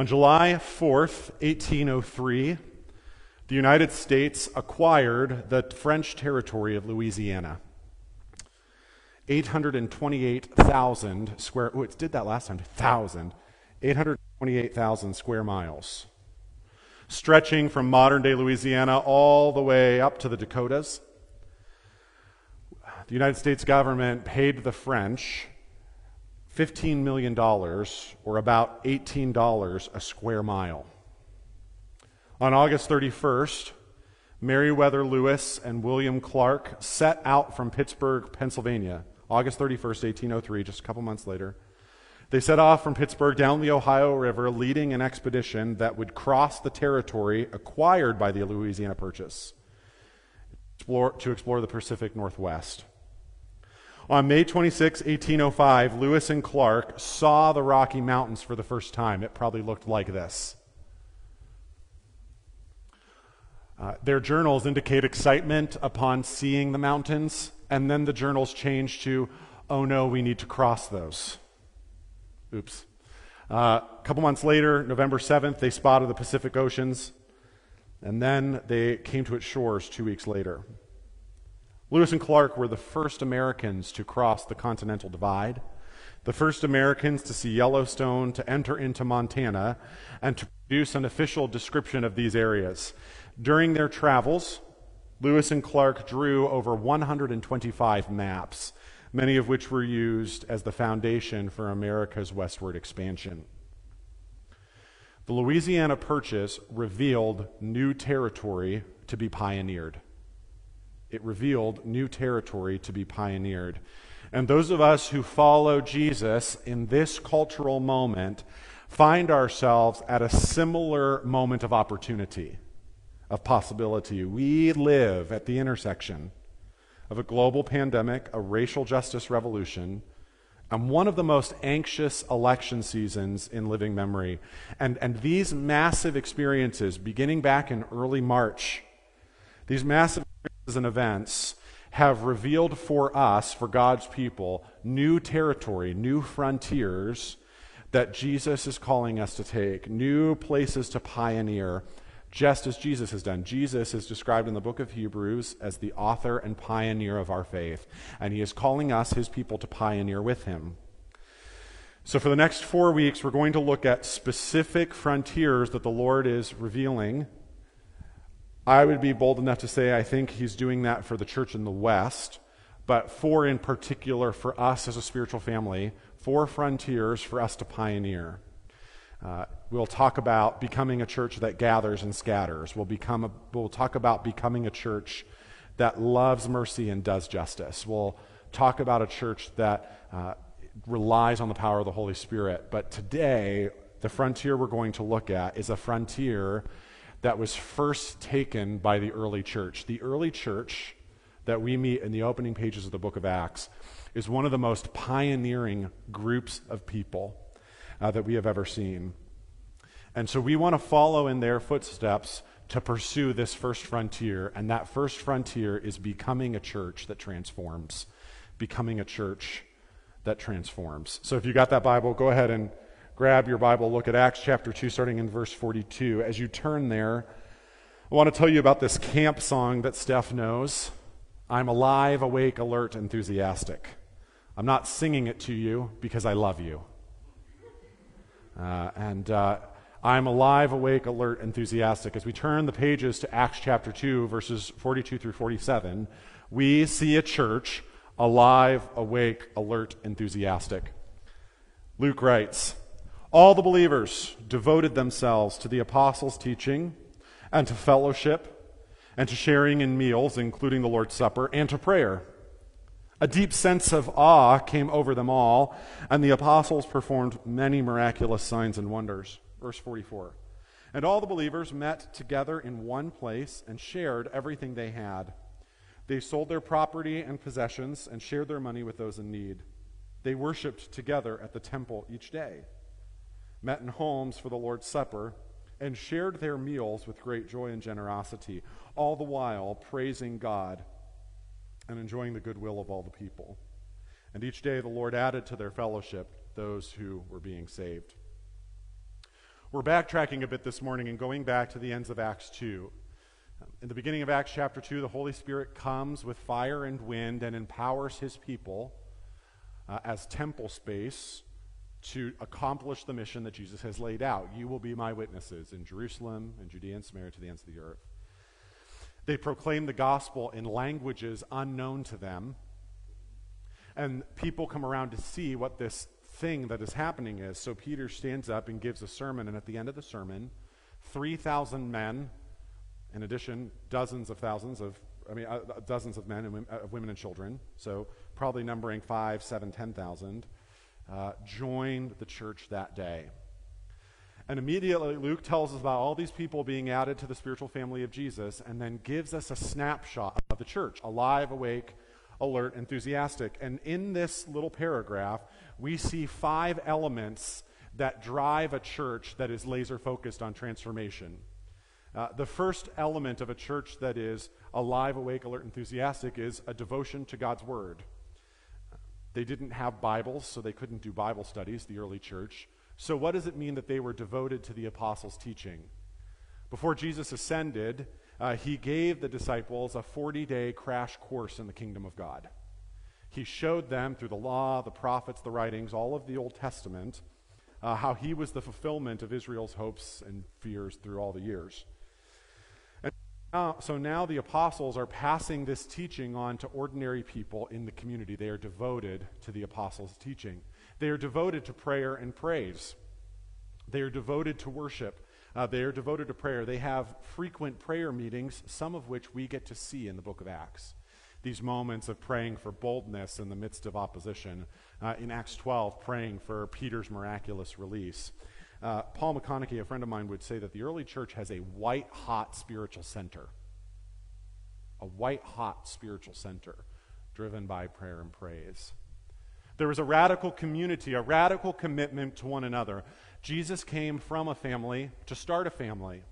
On July 4th, 1803, the United States acquired the French territory of Louisiana. 828,000 square, oh, it did that last time, 1,000. 828,000 square miles, stretching from modern day Louisiana all the way up to the Dakotas. The United States government paid the French $15 million, or about $18 a square mile. On August 31st, Meriwether Lewis and William Clark set out from Pittsburgh, Pennsylvania, August 31st, 1803, just a couple months later. They set off from Pittsburgh down the Ohio River, leading an expedition that would cross the territory acquired by the Louisiana Purchase to explore the Pacific Northwest. On May 26, 1805, Lewis and Clark saw the Rocky Mountains for the first time. It probably looked like this. Uh, their journals indicate excitement upon seeing the mountains, and then the journals change to, oh no, we need to cross those. Oops. Uh, a couple months later, November 7th, they spotted the Pacific Oceans, and then they came to its shores two weeks later. Lewis and Clark were the first Americans to cross the Continental Divide, the first Americans to see Yellowstone, to enter into Montana, and to produce an official description of these areas. During their travels, Lewis and Clark drew over 125 maps, many of which were used as the foundation for America's westward expansion. The Louisiana Purchase revealed new territory to be pioneered it revealed new territory to be pioneered. And those of us who follow Jesus in this cultural moment find ourselves at a similar moment of opportunity, of possibility. We live at the intersection of a global pandemic, a racial justice revolution, and one of the most anxious election seasons in living memory. And, and these massive experiences, beginning back in early March, these massive and events have revealed for us, for God's people, new territory, new frontiers that Jesus is calling us to take, new places to pioneer, just as Jesus has done. Jesus is described in the book of Hebrews as the author and pioneer of our faith, and he is calling us, his people, to pioneer with him. So, for the next four weeks, we're going to look at specific frontiers that the Lord is revealing I would be bold enough to say I think he's doing that for the church in the West, but for in particular for us as a spiritual family, four frontiers for us to pioneer. Uh, we'll talk about becoming a church that gathers and scatters. We'll, become a, we'll talk about becoming a church that loves mercy and does justice. We'll talk about a church that uh, relies on the power of the Holy Spirit. But today, the frontier we're going to look at is a frontier that was first taken by the early church. The early church that we meet in the opening pages of the book of Acts is one of the most pioneering groups of people uh, that we have ever seen. And so we want to follow in their footsteps to pursue this first frontier. And that first frontier is becoming a church that transforms. Becoming a church that transforms. So if you got that Bible, go ahead and grab your Bible, look at Acts chapter 2, starting in verse 42. As you turn there, I want to tell you about this camp song that Steph knows. I'm alive, awake, alert, enthusiastic. I'm not singing it to you because I love you. Uh, and uh, I'm alive, awake, alert, enthusiastic. As we turn the pages to Acts chapter 2, verses 42 through 47, we see a church alive, awake, alert, enthusiastic. Luke writes, all the believers devoted themselves to the apostles' teaching and to fellowship and to sharing in meals, including the Lord's Supper, and to prayer. A deep sense of awe came over them all, and the apostles performed many miraculous signs and wonders. Verse 44. And all the believers met together in one place and shared everything they had. They sold their property and possessions and shared their money with those in need. They worshiped together at the temple each day met in homes for the Lord's Supper, and shared their meals with great joy and generosity, all the while praising God and enjoying the goodwill of all the people. And each day the Lord added to their fellowship those who were being saved. We're backtracking a bit this morning and going back to the ends of Acts 2. In the beginning of Acts chapter 2, the Holy Spirit comes with fire and wind and empowers his people uh, as temple space to accomplish the mission that Jesus has laid out. You will be my witnesses in Jerusalem and Judea and Samaria to the ends of the earth. They proclaim the gospel in languages unknown to them. And people come around to see what this thing that is happening is. So Peter stands up and gives a sermon, and at the end of the sermon, 3,000 men, in addition, dozens of thousands of, I mean, uh, dozens of men and women, uh, women and children, so probably numbering five, seven, ten thousand, uh, joined the church that day. And immediately, Luke tells us about all these people being added to the spiritual family of Jesus and then gives us a snapshot of the church alive, awake, alert, enthusiastic. And in this little paragraph, we see five elements that drive a church that is laser focused on transformation. Uh, the first element of a church that is alive, awake, alert, enthusiastic is a devotion to God's Word. They didn't have Bibles, so they couldn't do Bible studies, the early church. So, what does it mean that they were devoted to the apostles' teaching? Before Jesus ascended, uh, he gave the disciples a 40 day crash course in the kingdom of God. He showed them through the law, the prophets, the writings, all of the Old Testament, uh, how he was the fulfillment of Israel's hopes and fears through all the years. Now, so now the apostles are passing this teaching on to ordinary people in the community. They are devoted to the apostles' teaching. They are devoted to prayer and praise. They are devoted to worship. Uh, they are devoted to prayer. They have frequent prayer meetings, some of which we get to see in the book of Acts. These moments of praying for boldness in the midst of opposition. Uh, in Acts 12, praying for Peter's miraculous release. Uh, Paul McConaughey, a friend of mine, would say that the early church has a white hot spiritual center. A white hot spiritual center driven by prayer and praise. There was a radical community, a radical commitment to one another. Jesus came from a family to start a family.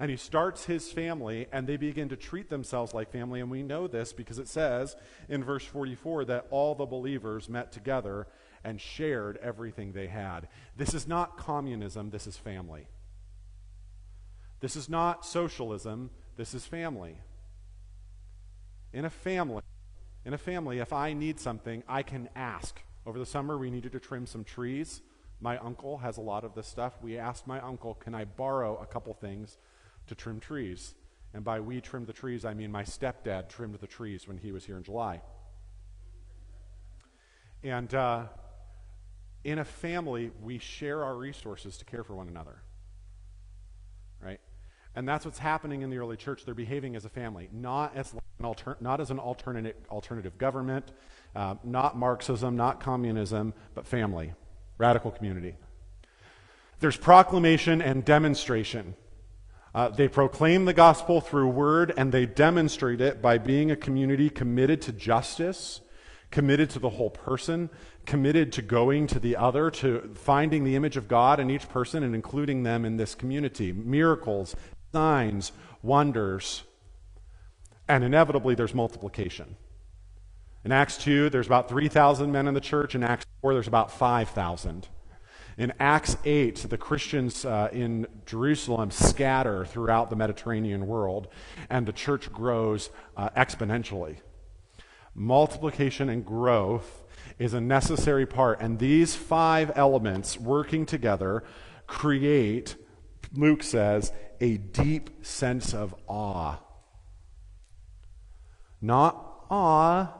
And he starts his family, and they begin to treat themselves like family. And we know this because it says in verse 44 that all the believers met together and shared everything they had. This is not communism, this is family. This is not socialism, this is family. In a family, in a family, if I need something, I can ask. Over the summer, we needed to trim some trees. My uncle has a lot of this stuff. We asked my uncle, Can I borrow a couple things to trim trees? And by we trimmed the trees, I mean my stepdad trimmed the trees when he was here in July. And uh, in a family, we share our resources to care for one another. Right? And that's what's happening in the early church. They're behaving as a family, not as an, alter- not as an alternative, alternative government, uh, not Marxism, not communism, but family radical community. There's proclamation and demonstration. Uh, they proclaim the gospel through word and they demonstrate it by being a community committed to justice, committed to the whole person, committed to going to the other, to finding the image of God in each person and including them in this community. Miracles, signs, wonders, and inevitably there's multiplication. In Acts 2, there's about 3,000 men in the church. In Acts 4, there's about 5,000. In Acts 8, the Christians uh, in Jerusalem scatter throughout the Mediterranean world, and the church grows uh, exponentially. Multiplication and growth is a necessary part, and these five elements working together create, Luke says, a deep sense of awe. Not awe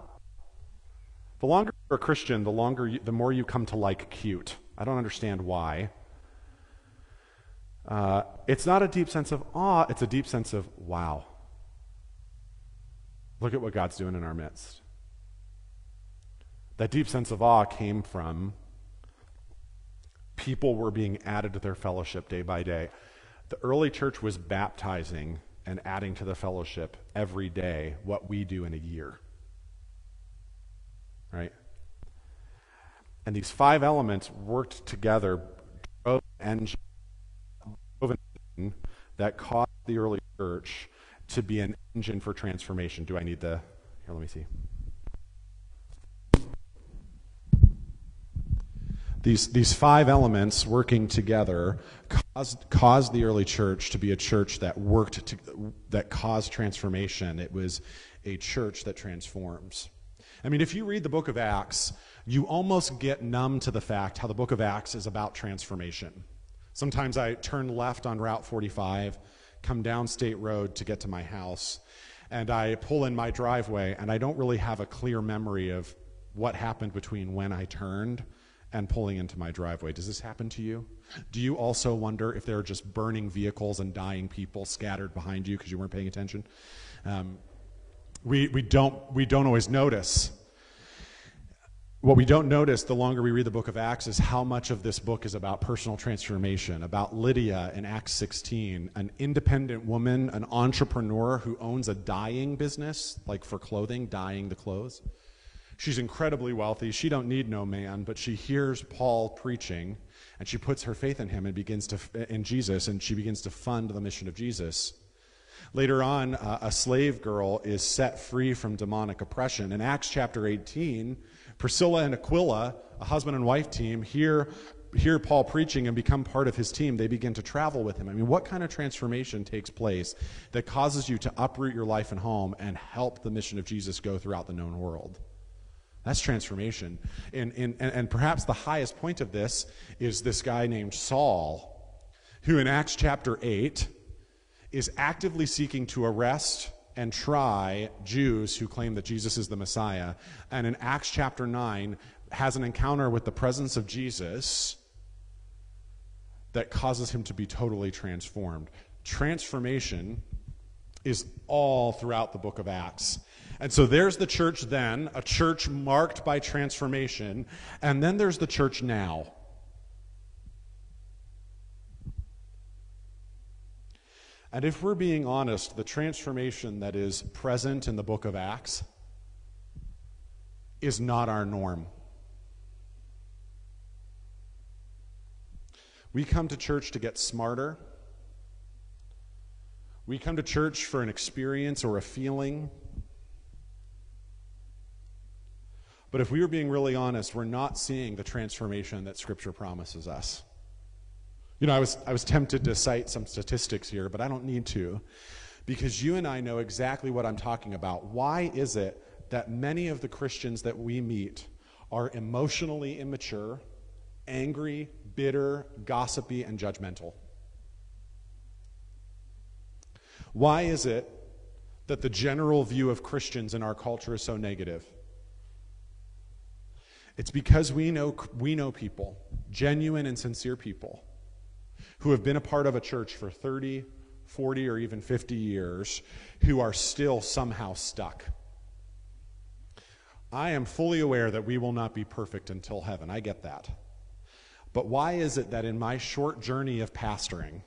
the longer you're a Christian, the longer you, the more you come to like cute. I don't understand why. Uh, it's not a deep sense of awe, it's a deep sense of wow. Look at what God's doing in our midst. That deep sense of awe came from people were being added to their fellowship day by day. The early church was baptizing and adding to the fellowship every day what we do in a year right? And these five elements worked together, drove an engine that caused the early church to be an engine for transformation. Do I need the. Here, let me see. These, these five elements working together caused the early church to be a church that worked to, that caused transformation. It was a church that transforms. I mean, if you read the book of Acts, you almost get numb to the fact how the book of Acts is about transformation. Sometimes I turn left on Route 45, come down State Road to get to my house, and I pull in my driveway, and I don't really have a clear memory of what happened between when I turned and pulling into my driveway. Does this happen to you? Do you also wonder if there are just burning vehicles and dying people scattered behind you because you weren't paying attention? Um, we, we, don't, we don't always notice. What we don't notice the longer we read the book of Acts is how much of this book is about personal transformation, about Lydia in Acts 16, an independent woman, an entrepreneur who owns a dyeing business, like for clothing, dyeing the clothes. She's incredibly wealthy. She don't need no man, but she hears Paul preaching and she puts her faith in him and begins to in Jesus and she begins to fund the mission of Jesus. Later on, uh, a slave girl is set free from demonic oppression. In Acts chapter 18, Priscilla and Aquila, a husband and wife team, hear hear Paul preaching and become part of his team, they begin to travel with him. I mean, what kind of transformation takes place that causes you to uproot your life and home and help the mission of Jesus go throughout the known world? That's transformation. And, and, and perhaps the highest point of this is this guy named Saul, who in Acts chapter 8 is actively seeking to arrest and try Jews who claim that Jesus is the Messiah. And in Acts chapter 9, has an encounter with the presence of Jesus that causes him to be totally transformed. Transformation is all throughout the book of Acts. And so there's the church then, a church marked by transformation, and then there's the church now. And if we're being honest, the transformation that is present in the book of Acts is not our norm. We come to church to get smarter. We come to church for an experience or a feeling. But if we were being really honest, we're not seeing the transformation that Scripture promises us. You know, I was, I was tempted to cite some statistics here, but I don't need to because you and I know exactly what I'm talking about. Why is it that many of the Christians that we meet are emotionally immature, angry, bitter, gossipy, and judgmental? Why is it that the general view of Christians in our culture is so negative? It's because we know, we know people, genuine and sincere people, who have been a part of a church for 30, 40, or even 50 years, who are still somehow stuck. I am fully aware that we will not be perfect until heaven. I get that. But why is it that in my short journey of pastoring,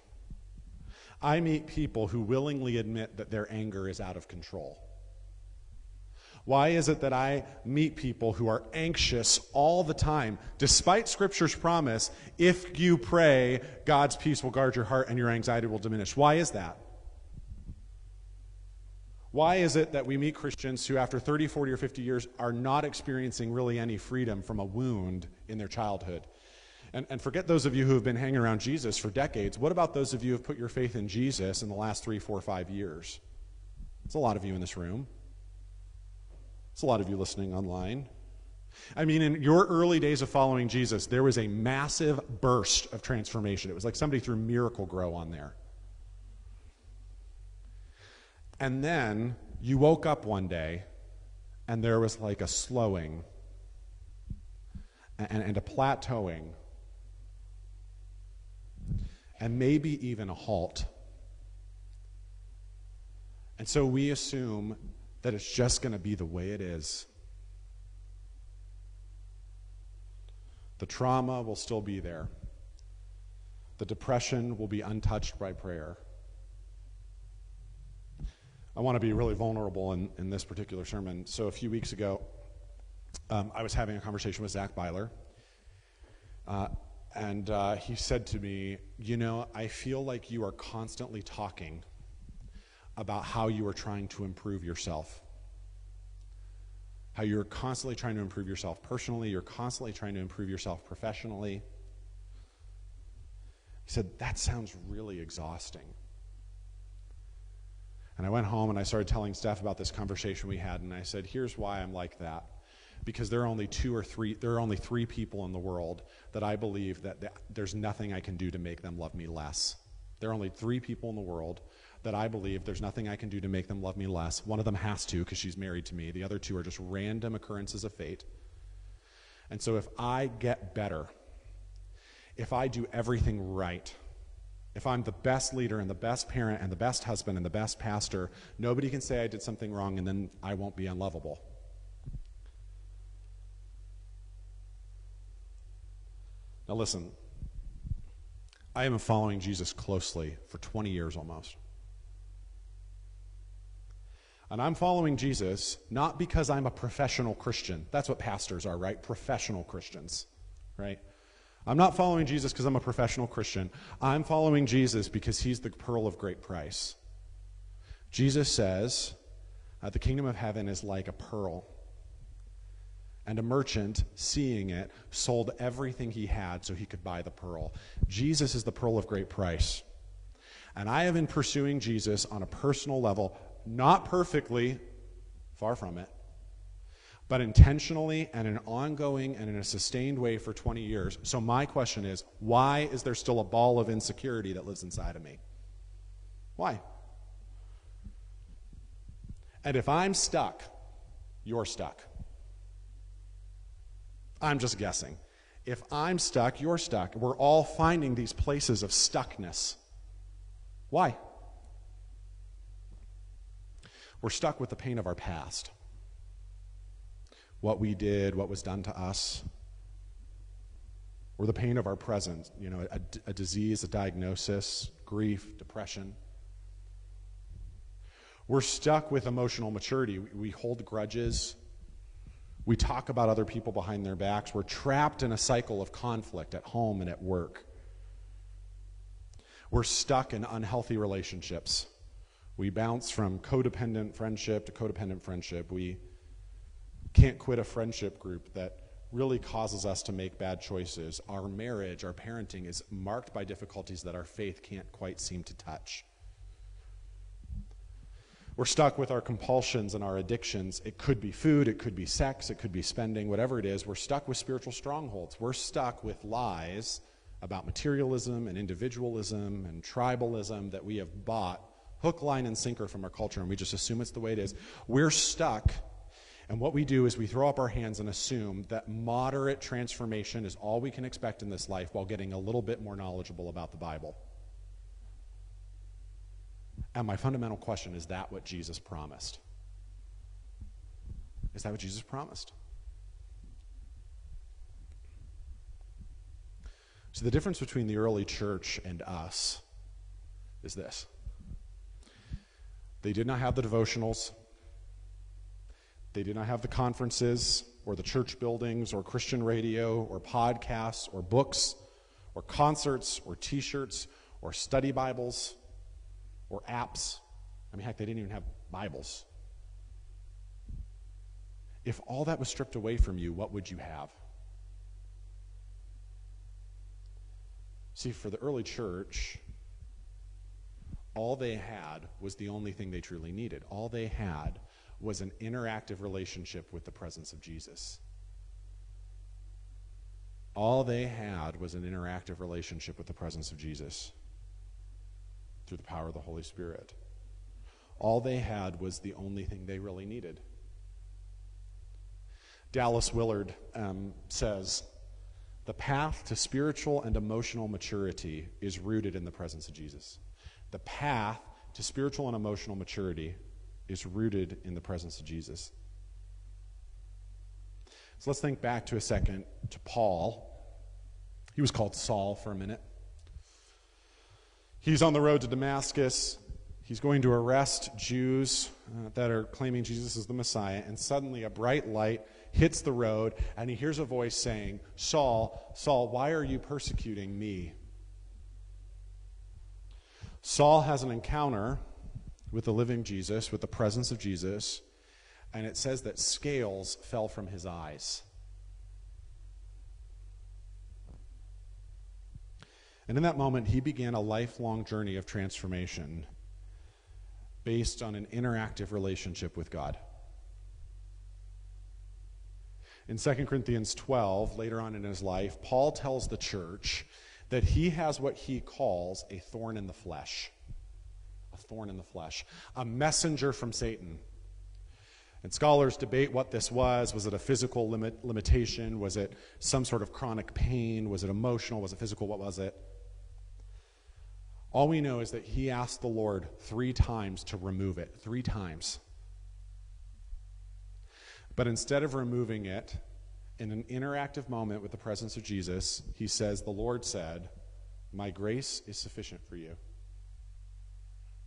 I meet people who willingly admit that their anger is out of control? Why is it that I meet people who are anxious all the time, despite Scripture's promise, if you pray, God's peace will guard your heart and your anxiety will diminish? Why is that? Why is it that we meet Christians who, after 30, 40, or 50 years, are not experiencing really any freedom from a wound in their childhood? And, and forget those of you who have been hanging around Jesus for decades. What about those of you who have put your faith in Jesus in the last three, four, five years? It's a lot of you in this room. It's a lot of you listening online. I mean, in your early days of following Jesus, there was a massive burst of transformation. It was like somebody threw Miracle-Gro on there. And then you woke up one day and there was like a slowing and, and a plateauing and maybe even a halt. And so we assume that it's just going to be the way it is. The trauma will still be there. The depression will be untouched by prayer. I want to be really vulnerable in, in this particular sermon. So, a few weeks ago, um, I was having a conversation with Zach Byler. Uh, and uh, he said to me, You know, I feel like you are constantly talking about how you are trying to improve yourself. How you're constantly trying to improve yourself personally, you're constantly trying to improve yourself professionally. He said, That sounds really exhausting. And I went home and I started telling Steph about this conversation we had, and I said, Here's why I'm like that. Because there are only two or three, there are only three people in the world that I believe that, that there's nothing I can do to make them love me less. There are only three people in the world that I believe there's nothing I can do to make them love me less. One of them has to because she's married to me. The other two are just random occurrences of fate. And so if I get better, if I do everything right, if I'm the best leader and the best parent and the best husband and the best pastor, nobody can say I did something wrong and then I won't be unlovable. Now, listen, I have been following Jesus closely for 20 years almost. And I'm following Jesus not because I'm a professional Christian. That's what pastors are, right? Professional Christians, right? I'm not following Jesus because I'm a professional Christian. I'm following Jesus because he's the pearl of great price. Jesus says, uh, the kingdom of heaven is like a pearl. And a merchant, seeing it, sold everything he had so he could buy the pearl. Jesus is the pearl of great price. And I have been pursuing Jesus on a personal level not perfectly, far from it, but intentionally and in an ongoing and in a sustained way for 20 years. So, my question is why is there still a ball of insecurity that lives inside of me? Why? And if I'm stuck, you're stuck. I'm just guessing. If I'm stuck, you're stuck. We're all finding these places of stuckness. Why? We're stuck with the pain of our past. What we did, what was done to us, or the pain of our present, you know, a, a disease, a diagnosis, grief, depression. We're stuck with emotional maturity. We, we hold grudges. We talk about other people behind their backs. We're trapped in a cycle of conflict at home and at work. We're stuck in unhealthy relationships. We bounce from codependent friendship to codependent friendship. We can't quit a friendship group that really causes us to make bad choices. Our marriage, our parenting is marked by difficulties that our faith can't quite seem to touch. We're stuck with our compulsions and our addictions. It could be food, it could be sex, it could be spending, whatever it is. We're stuck with spiritual strongholds. We're stuck with lies about materialism and individualism and tribalism that we have bought hook, line, and sinker from our culture, and we just assume it's the way it is. We're stuck. And what we do is we throw up our hands and assume that moderate transformation is all we can expect in this life while getting a little bit more knowledgeable about the Bible. And my fundamental question is that what Jesus promised? Is that what Jesus promised? So, the difference between the early church and us is this they did not have the devotionals. They did not have the conferences or the church buildings or Christian radio or podcasts or books or concerts or t shirts or study Bibles or apps. I mean, heck, they didn't even have Bibles. If all that was stripped away from you, what would you have? See, for the early church, all they had was the only thing they truly needed. All they had was an interactive relationship with the presence of Jesus. All they had was an interactive relationship with the presence of Jesus through the power of the Holy Spirit. All they had was the only thing they really needed. Dallas Willard um, says, The path to spiritual and emotional maturity is rooted in the presence of Jesus. The path to spiritual and emotional maturity is rooted in the presence of Jesus. So let's think back to a second to Paul. He was called Saul for a minute. He's on the road to Damascus. He's going to arrest Jews uh, that are claiming Jesus is the Messiah, and suddenly a bright light hits the road, and he hears a voice saying, Saul, Saul, why are you persecuting me? Saul has an encounter with the living Jesus, with the presence of Jesus, and it says that scales fell from his eyes. And in that moment, he began a lifelong journey of transformation based on an interactive relationship with God. In 2 Corinthians 12, later on in his life, Paul tells the church that he has what he calls a thorn in the flesh. A thorn in the flesh. A messenger from Satan. And scholars debate what this was. Was it a physical limit, limitation? Was it some sort of chronic pain? Was it emotional? Was it physical? What was it? All we know is that he asked the Lord three times to remove it. Three times. But instead of removing it in an interactive moment with the presence of Jesus, he says, The Lord said, My grace is sufficient for you,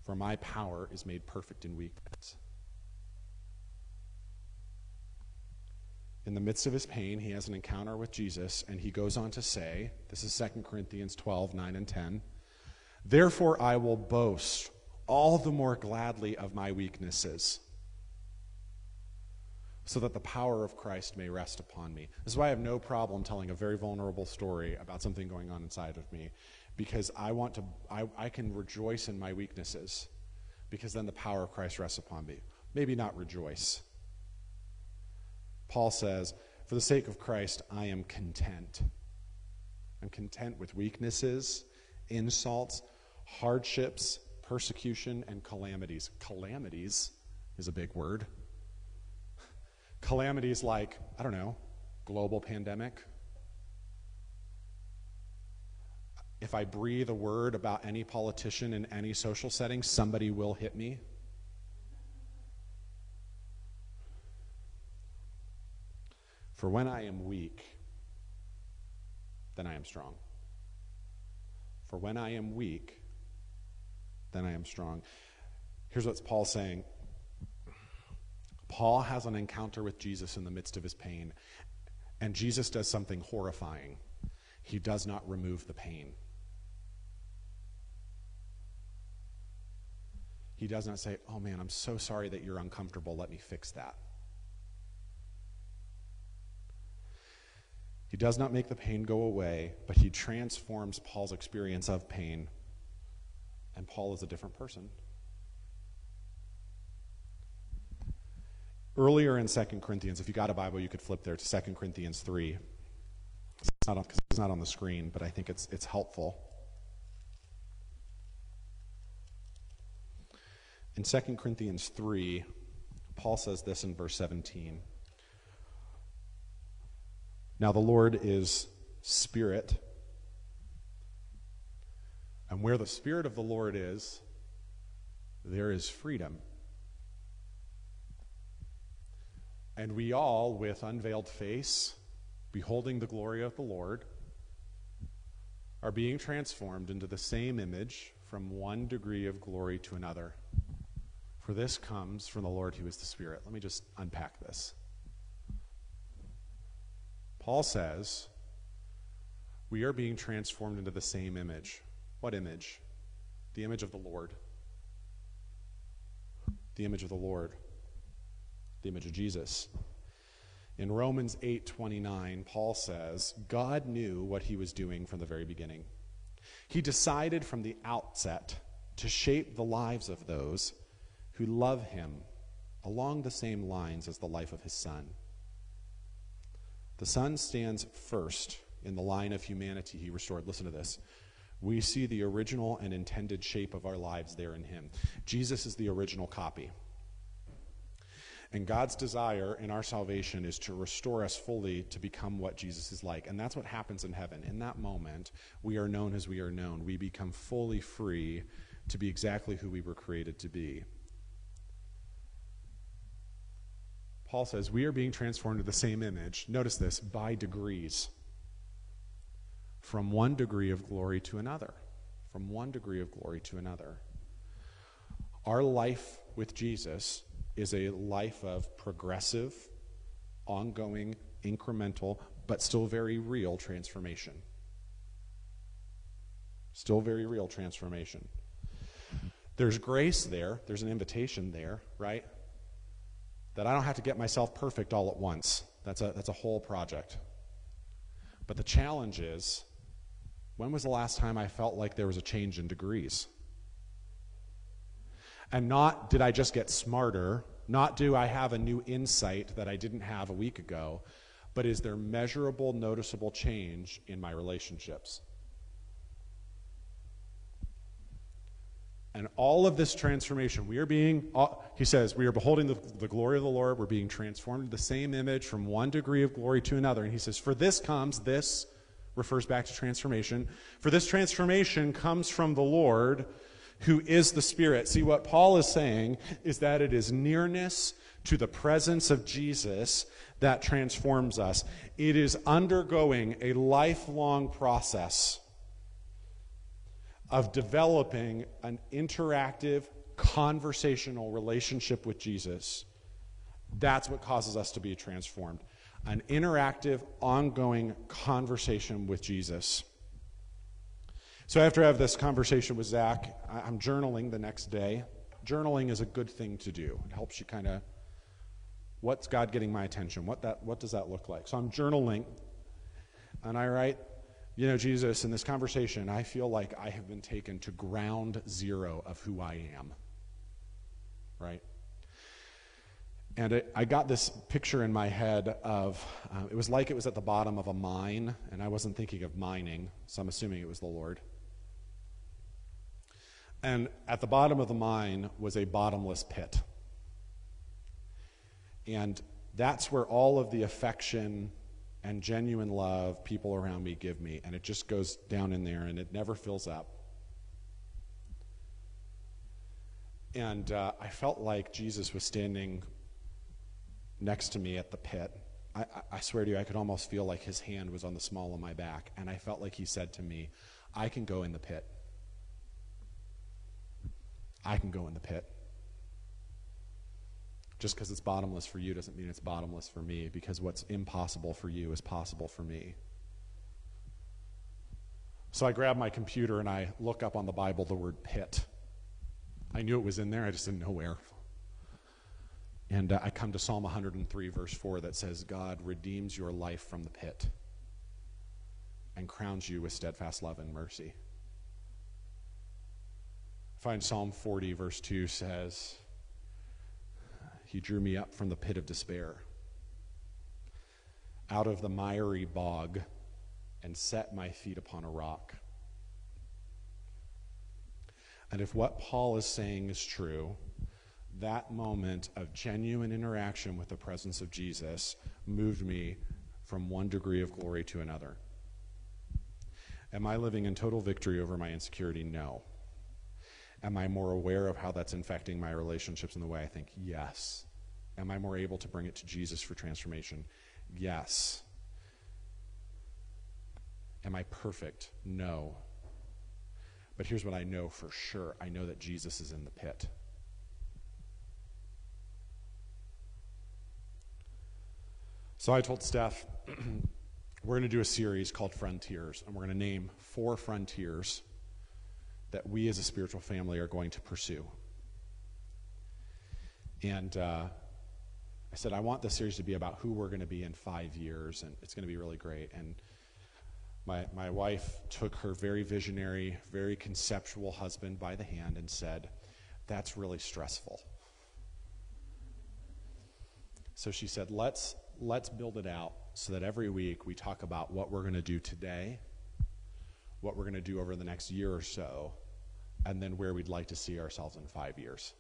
for my power is made perfect in weakness. In the midst of his pain, he has an encounter with Jesus, and he goes on to say, This is 2 Corinthians 12, 9 and 10. Therefore, I will boast all the more gladly of my weaknesses so that the power of Christ may rest upon me. This is why I have no problem telling a very vulnerable story about something going on inside of me, because I want to, I, I can rejoice in my weaknesses, because then the power of Christ rests upon me. Maybe not rejoice. Paul says, For the sake of Christ, I am content. I'm content with weaknesses, insults, hardships, persecution, and calamities. Calamities is a big word calamities like, I don't know, global pandemic. If I breathe a word about any politician in any social setting, somebody will hit me. For when I am weak, then I am strong. For when I am weak, then I am strong. Here's what Paul saying Paul has an encounter with Jesus in the midst of his pain, and Jesus does something horrifying. He does not remove the pain. He does not say, Oh man, I'm so sorry that you're uncomfortable. Let me fix that. He does not make the pain go away, but he transforms Paul's experience of pain, and Paul is a different person. Earlier in 2 Corinthians, if you got a Bible, you could flip there to 2 Corinthians 3. It's not on, it's not on the screen, but I think it's, it's helpful. In 2 Corinthians 3, Paul says this in verse 17. Now the Lord is Spirit. And where the Spirit of the Lord is, there is freedom. And we all, with unveiled face, beholding the glory of the Lord, are being transformed into the same image from one degree of glory to another. For this comes from the Lord who is the Spirit. Let me just unpack this. Paul says, We are being transformed into the same image. What image? The image of the Lord. The image of the Lord the image of Jesus. In Romans 8:29, Paul says, God knew what he was doing from the very beginning. He decided from the outset to shape the lives of those who love him along the same lines as the life of his son. The son stands first in the line of humanity he restored. Listen to this. We see the original and intended shape of our lives there in him. Jesus is the original copy. And God's desire in our salvation is to restore us fully to become what Jesus is like. And that's what happens in heaven. In that moment, we are known as we are known. We become fully free to be exactly who we were created to be. Paul says we are being transformed to the same image, notice this, by degrees. From one degree of glory to another. From one degree of glory to another. Our life with Jesus is a life of progressive, ongoing, incremental, but still very real transformation. Still very real transformation. There's grace there, there's an invitation there, right? That I don't have to get myself perfect all at once. That's a, that's a whole project. But the challenge is When was the last time I felt like there was a change in degrees? And not did I just get smarter, not do I have a new insight that I didn't have a week ago, but is there measurable, noticeable change in my relationships? And all of this transformation, we are being, uh, he says, we are beholding the, the, glory of the Lord. We're being transformed to the same image from one degree of glory to another. And he says, for this comes, this refers back to transformation. For this transformation comes from the Lord who is the Spirit. See, what Paul is saying is that it is nearness to the presence of Jesus that transforms us. It is undergoing a lifelong process of developing an interactive, conversational relationship with Jesus. That's what causes us to be transformed. An interactive, ongoing conversation with Jesus. So after I have this conversation with Zach, I'm journaling the next day. Journaling is a good thing to do. It helps you kind of, what's God getting my attention? What, that, what does that look like? So I'm journaling, and I write you know, Jesus, in this conversation, I feel like I have been taken to ground zero of who I am. Right? And it, I got this picture in my head of uh, it was like it was at the bottom of a mine, and I wasn't thinking of mining, so I'm assuming it was the Lord. And at the bottom of the mine was a bottomless pit. And that's where all of the affection and genuine love people around me give me. And it just goes down in there and it never fills up. And uh, I felt like Jesus was standing next to me at the pit. I, I, swear to you, I could almost feel like his hand was on the small of my back. And I felt like he said to me, I can go in the pit. I can go in the pit. Just because it's bottomless for you doesn't mean it's bottomless for me, because what's impossible for you is possible for me. So I grab my computer and I look up on the Bible the word pit. I knew it was in there, I just didn't know where. And uh, I come to Psalm 103, verse 4, that says, God redeems your life from the pit and crowns you with steadfast love and mercy. Find Psalm 40, verse 2 says, he drew me up from the pit of despair, out of the miry bog, and set my feet upon a rock. And if what Paul is saying is true, that moment of genuine interaction with the presence of Jesus moved me from one degree of glory to another. Am I living in total victory over my insecurity? No. Am I more aware of how that's infecting my relationships in the way I think? Yes. Am I more able to bring it to Jesus for transformation? Yes. Am I perfect? No. But here's what I know for sure I know that Jesus is in the pit. So I told Steph, we're going to do a series called Frontiers, and we're going to name four frontiers that we as a spiritual family are going to pursue. And uh, I said, I want this series to be about who we're going to be in five years, and it's going to be really great. And my, my wife took her very visionary, very conceptual husband by the hand and said, That's really stressful. So she said, Let's, let's build it out so that every week we talk about what we're going to do today, what we're going to do over the next year or so, and then where we'd like to see ourselves in five years.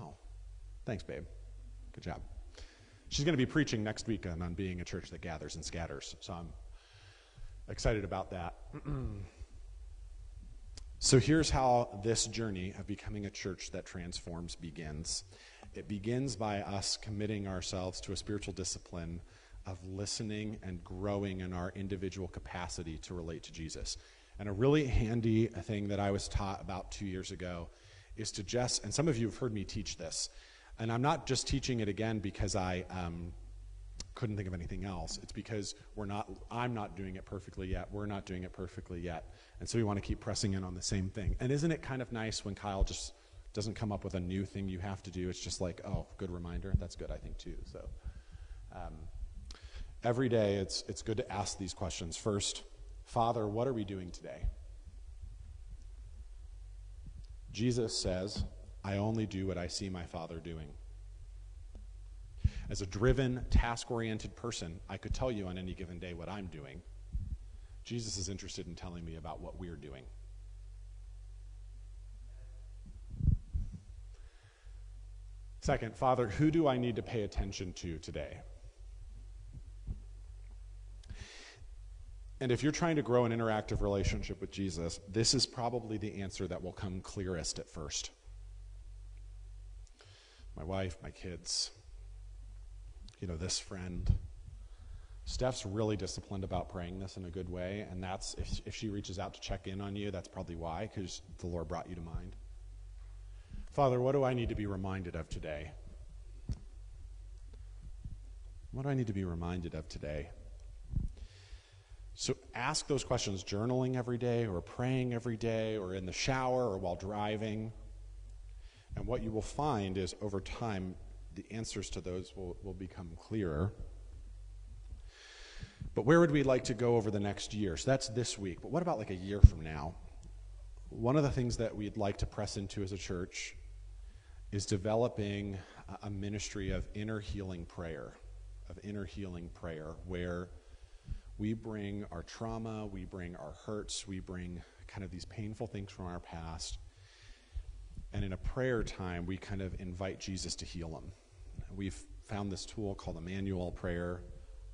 Oh, thanks, babe. Good job. She's going to be preaching next week on, on being a church that gathers and scatters. So I'm excited about that. so here's how this journey of becoming a church that transforms begins it begins by us committing ourselves to a spiritual discipline of listening and growing in our individual capacity to relate to Jesus. And a really handy thing that I was taught about two years ago is to just, and some of you have heard me teach this, and I'm not just teaching it again because I um, couldn't think of anything else. It's because we're not, I'm not doing it perfectly yet. We're not doing it perfectly yet. And so we want to keep pressing in on the same thing. And isn't it kind of nice when Kyle just doesn't come up with a new thing you have to do? It's just like, oh, good reminder. That's good, I think, too. So um, every day it's, it's good to ask these questions. First, Father, what are we doing today? Jesus says, I only do what I see my Father doing. As a driven, task oriented person, I could tell you on any given day what I'm doing. Jesus is interested in telling me about what we're doing. Second, Father, who do I need to pay attention to today? And if you're trying to grow an interactive relationship with Jesus, this is probably the answer that will come clearest at first. My wife, my kids, you know, this friend. Steph's really disciplined about praying this in a good way, and that's if, if she reaches out to check in on you, that's probably why, because the Lord brought you to mind. Father, what do I need to be reminded of today? What do I need to be reminded of today? So ask those questions journaling every day, or praying every day, or in the shower, or while driving. And what you will find is over time, the answers to those will, will become clearer. But where would we like to go over the next year? So that's this week. But what about like a year from now? One of the things that we'd like to press into as a church is developing a ministry of inner healing prayer, of inner healing prayer, where we bring our trauma, we bring our hurts, we bring kind of these painful things from our past. And in a prayer time, we kind of invite Jesus to heal them. We've found this tool called Emmanuel prayer.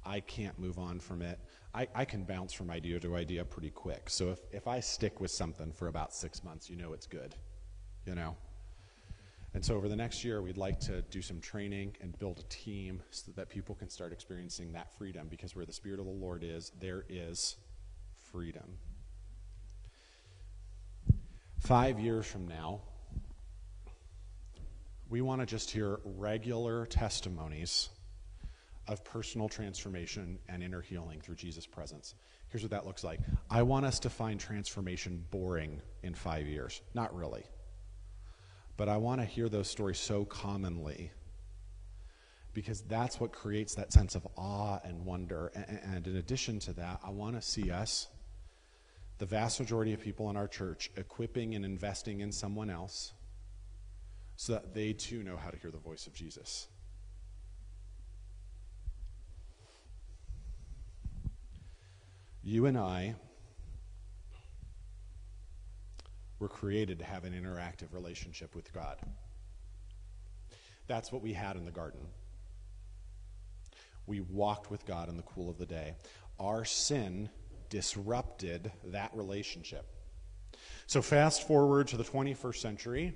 I can't move on from it. I, I can bounce from idea to idea pretty quick. So if, if I stick with something for about six months, you know it's good. You know? And so over the next year, we'd like to do some training and build a team so that people can start experiencing that freedom because where the Spirit of the Lord is, there is freedom. Five years from now, we want to just hear regular testimonies of personal transformation and inner healing through Jesus' presence. Here's what that looks like I want us to find transformation boring in five years. Not really. But I want to hear those stories so commonly because that's what creates that sense of awe and wonder. And, in addition to that, I want to see us, the vast majority of people in our church, equipping and investing in someone else so that they too know how to hear the voice of Jesus. You and I were created to have an interactive relationship with God. That's what we had in the garden. We walked with God in the cool of the day. Our sin disrupted that relationship. So, fast forward to the 21st century,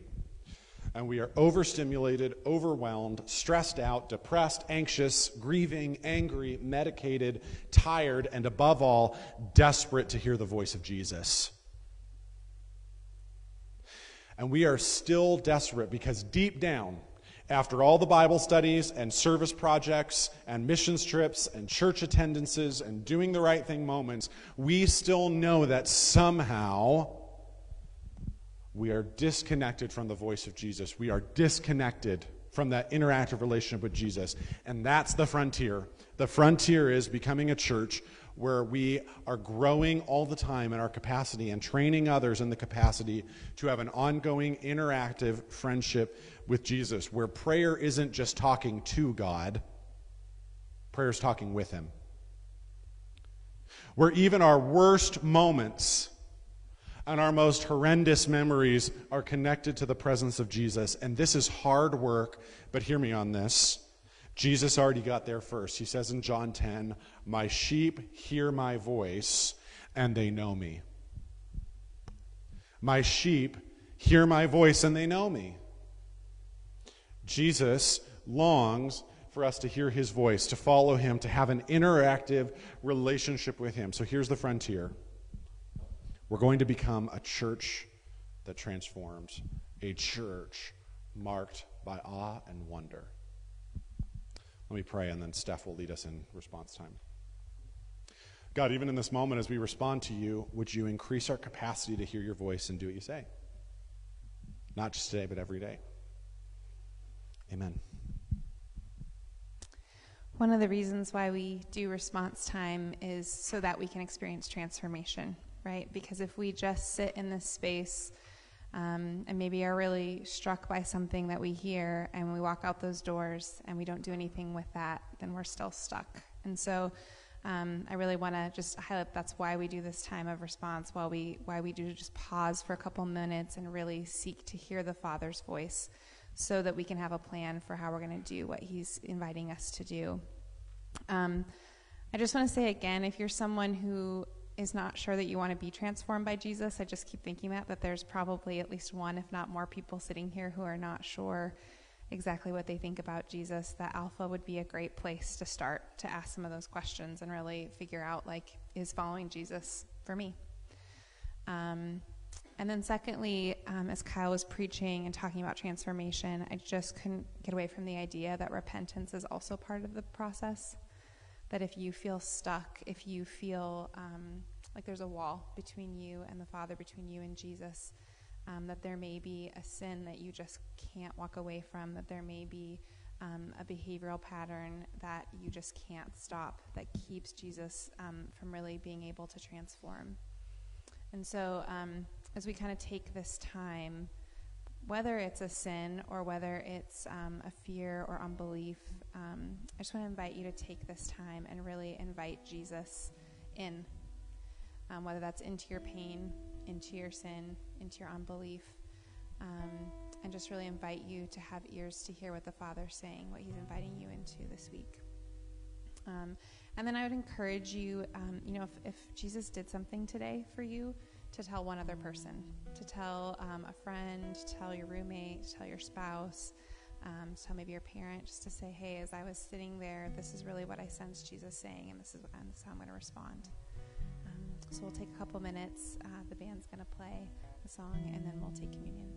and we are overstimulated, overwhelmed, stressed out, depressed, anxious, grieving, angry, medicated, tired, and above all, desperate to hear the voice of Jesus. And we are still desperate because deep down, after all the Bible studies and service projects and missions trips and church attendances and doing the right thing moments, we still know that somehow we are disconnected from the voice of Jesus. We are disconnected from that interactive relationship with Jesus. And that's the frontier. The frontier is becoming a church where we are growing all the time in our capacity and training others in the capacity to have an ongoing interactive friendship with Jesus, where prayer isn't just talking to God, prayer is talking with Him. Where even our worst moments and our most horrendous memories are connected to the presence of Jesus. And this is hard work, but hear me on this. Jesus already got there first. He says in John 10, My sheep hear my voice, and they know me. My sheep hear my voice, and they know me. Jesus longs for us to hear his voice, to follow him, to have an interactive relationship with him. So here's the frontier we're going to become a church that transforms, a church marked by awe and wonder. Let me pray, and then Steph will lead us in response time. God, even in this moment, as we respond to you, would you increase our capacity to hear your voice and do what you say? Not just today, but every day. Amen. One of the reasons why we do response time is so that we can experience transformation, right? Because if we just sit in this space um, and maybe are really struck by something that we hear and we walk out those doors and we don't do anything with that, then we're still stuck. And so um, I really want to just highlight that's why we do this time of response, while we why we do just pause for a couple minutes and really seek to hear the Father's voice, so that we can have a plan for how we're going to do what He's inviting us to do. Um, I just want to say again, if you're someone who is not sure that you want to be transformed by Jesus, I just keep thinking that that there's probably at least one, if not more, people sitting here who are not sure exactly what they think about Jesus. That Alpha would be a great place to start to ask some of those questions and really figure out like, is following Jesus for me? Um, and then, secondly, um, as Kyle was preaching and talking about transformation, I just couldn't get away from the idea that repentance is also part of the process that if you feel stuck, if you feel um, like there's a wall between you and the Father, between you and Jesus, um, that there may be a sin that you just can't walk away from, that there may be um, a behavioral pattern that you just can't stop that keeps Jesus um, from really being able to transform. And so, um, as we kind of take this time, whether it's a sin or whether it's um, a fear or unbelief, um, I just want to invite you to take this time and really invite Jesus in, um, whether that's into your pain, into your sin, into your unbelief, um, and just really invite you to have ears to hear what the Father's saying, what He's inviting you into this week. Um, and then I would encourage you, um, you know, if, if Jesus did something today for you, to tell one other person, to tell um, a friend, to tell your roommate, to tell your spouse, um, maybe your parent, just to say, hey, as I was sitting there, this is really what I sensed Jesus saying, and this is, and this is how I'm going to respond. So we'll take a couple minutes. Uh, the band's going to play the song, and then we'll take communion.